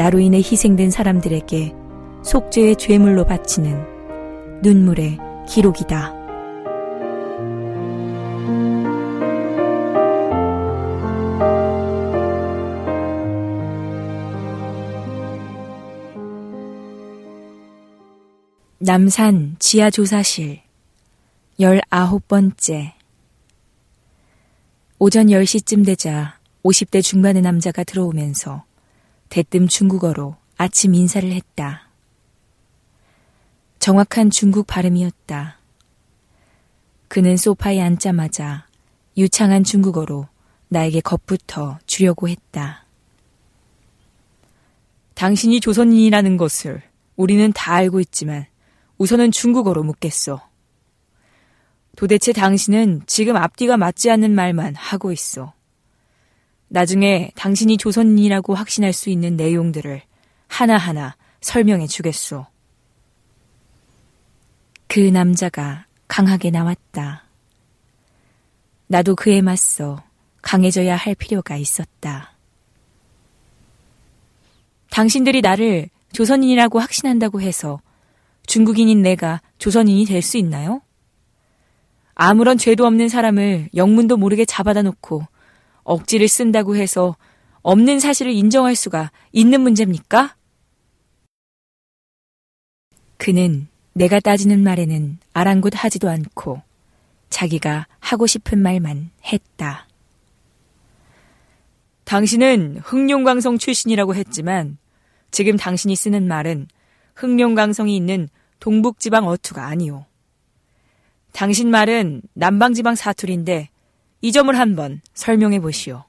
나로 인해 희생된 사람들에게 속죄의 죄물로 바치는 눈물의 기록이다. 남산 지하조사실 19번째 오전 10시쯤 되자 50대 중반의 남자가 들어오면서 대뜸 중국어로 아침 인사를 했다. 정확한 중국 발음이었다. 그는 소파에 앉자마자 유창한 중국어로 나에게 겁부터 주려고 했다. 당신이 조선인이라는 것을 우리는 다 알고 있지만 우선은 중국어로 묻겠소. 도대체 당신은 지금 앞뒤가 맞지 않는 말만 하고 있어. 나중에 당신이 조선인이라고 확신할 수 있는 내용들을 하나하나 설명해 주겠소. 그 남자가 강하게 나왔다. 나도 그에 맞서 강해져야 할 필요가 있었다. 당신들이 나를 조선인이라고 확신한다고 해서 중국인인 내가 조선인이 될 수 있나요? 아무런 죄도 없는 사람을 영문도 모르게 잡아다 놓고 억지를 쓴다고 해서 없는 사실을 인정할 수가 있는 문제입니까? 그는 내가 따지는 말에는 아랑곳 하지도 않고 자기가 하고 싶은 말만 했다. 당신은 흥룡강성 출신이라고 했지만 지금 당신이 쓰는 말은 흥룡강성이 있는 동북지방 어투가 아니오. 당신 말은 남방지방 사투리인데 이 점을 한번 설명해 보시오.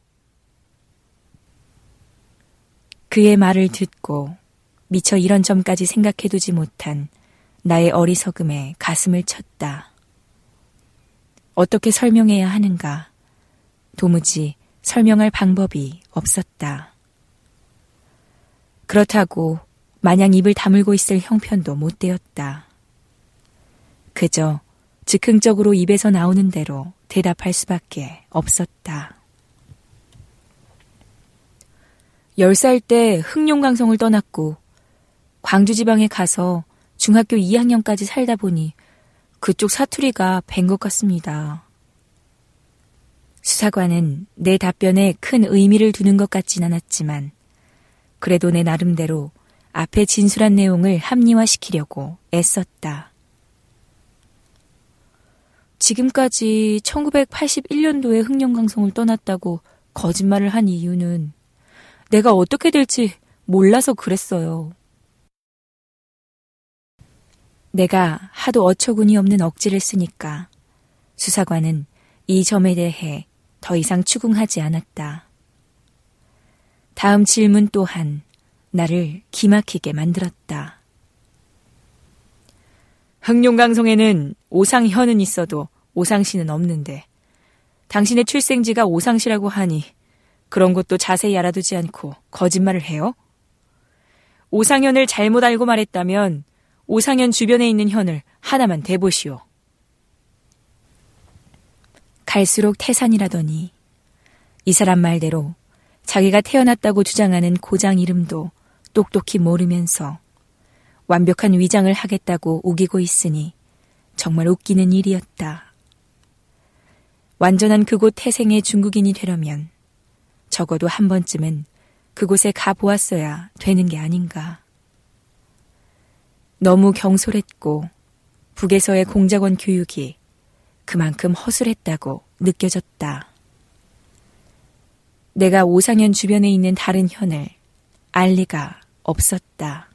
그의 말을 듣고 미처 이런 점까지 생각해두지 못한 나의 어리석음에 가슴을 쳤다. 어떻게 설명해야 하는가? 도무지 설명할 방법이 없었다. 그렇다고 마냥 입을 다물고 있을 형편도 못 되었다. 그저 즉흥적으로 입에서 나오는 대로 대답할 수밖에 없었다. 10살 때 흥룡강성을 떠났고 광주 지방에 가서 중학교 2학년까지 살다 보니 그쪽 사투리가 밴것 같습니다. 수사관은 내 답변에 큰 의미를 두는 것 같진 않았지만 그래도 내 나름대로 앞에 진술한 내용을 합리화시키려고 애썼다. 지금까지 1981년도에 흥룡강성을 떠났다고 거짓말을 한 이유는 내가 어떻게 될지 몰라서 그랬어요. 내가 하도 어처구니 없는 억지를 쓰니까 수사관은 이 점에 대해 더 이상 추궁하지 않았다. 다음 질문 또한 나를 기막히게 만들었다. 흥룡강성에는 오상현은 있어도 오상씨는 없는데 당신의 출생지가 오상시라고 하니 그런 것도 자세히 알아두지 않고 거짓말을 해요? 오상현을 잘못 알고 말했다면 오상현 주변에 있는 현을 하나만 대보시오. 갈수록 태산이라더니 이 사람 말대로 자기가 태어났다고 주장하는 고장 이름도 똑똑히 모르면서 완벽한 위장을 하겠다고 우기고 있으니 정말 웃기는 일이었다. 완전한 그곳 태생의 중국인이 되려면 적어도 한 번쯤은 그곳에 가보았어야 되는 게 아닌가. 너무 경솔했고 북에서의 공작원 교육이 그만큼 허술했다고 느껴졌다. 내가 오상현 주변에 있는 다른 현을 알 리가 없었다.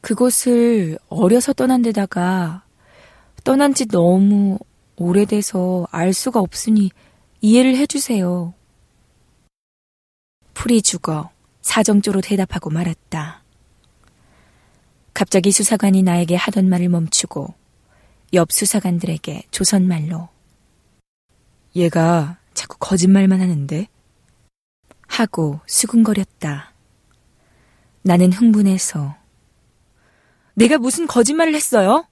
그곳을 어려서 떠난 데다가 떠난 지 너무 오래돼서 알 수가 없으니 이해를 해주세요. 풀이 죽어 사정조로 대답하고 말았다. 갑자기 수사관이 나에게 하던 말을 멈추고 옆 수사관들에게 조선말로 얘가 자꾸 거짓말만 하는데 하고 수근거렸다. 나는 흥분해서 내가 무슨 거짓말을 했어요?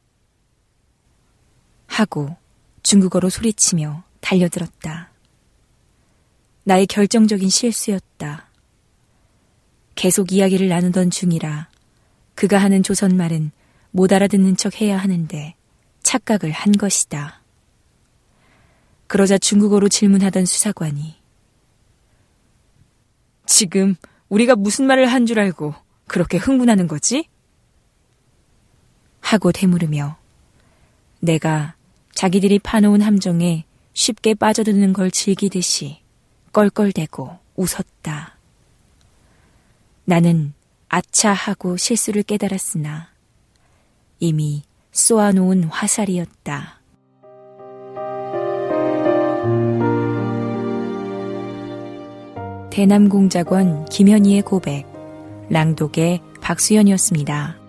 하고 중국어로 소리치며 달려들었다. 나의 결정적인 실수였다. 계속 이야기를 나누던 중이라 그가 하는 조선말은 못 알아듣는 척 해야 하는데 착각을 한 것이다. 그러자 중국어로 질문하던 수사관이 지금 우리가 무슨 말을 한 줄 알고 그렇게 흥분하는 거지? 하고 되물으며 내가 자기들이 파놓은 함정에 쉽게 빠져드는 걸 즐기듯이 껄껄대고 웃었다. 나는 아차 하고 실수를 깨달았으나 이미 쏘아놓은 화살이었다. 대남공작원 김현희의 고백, 랑독의 박수연이었습니다.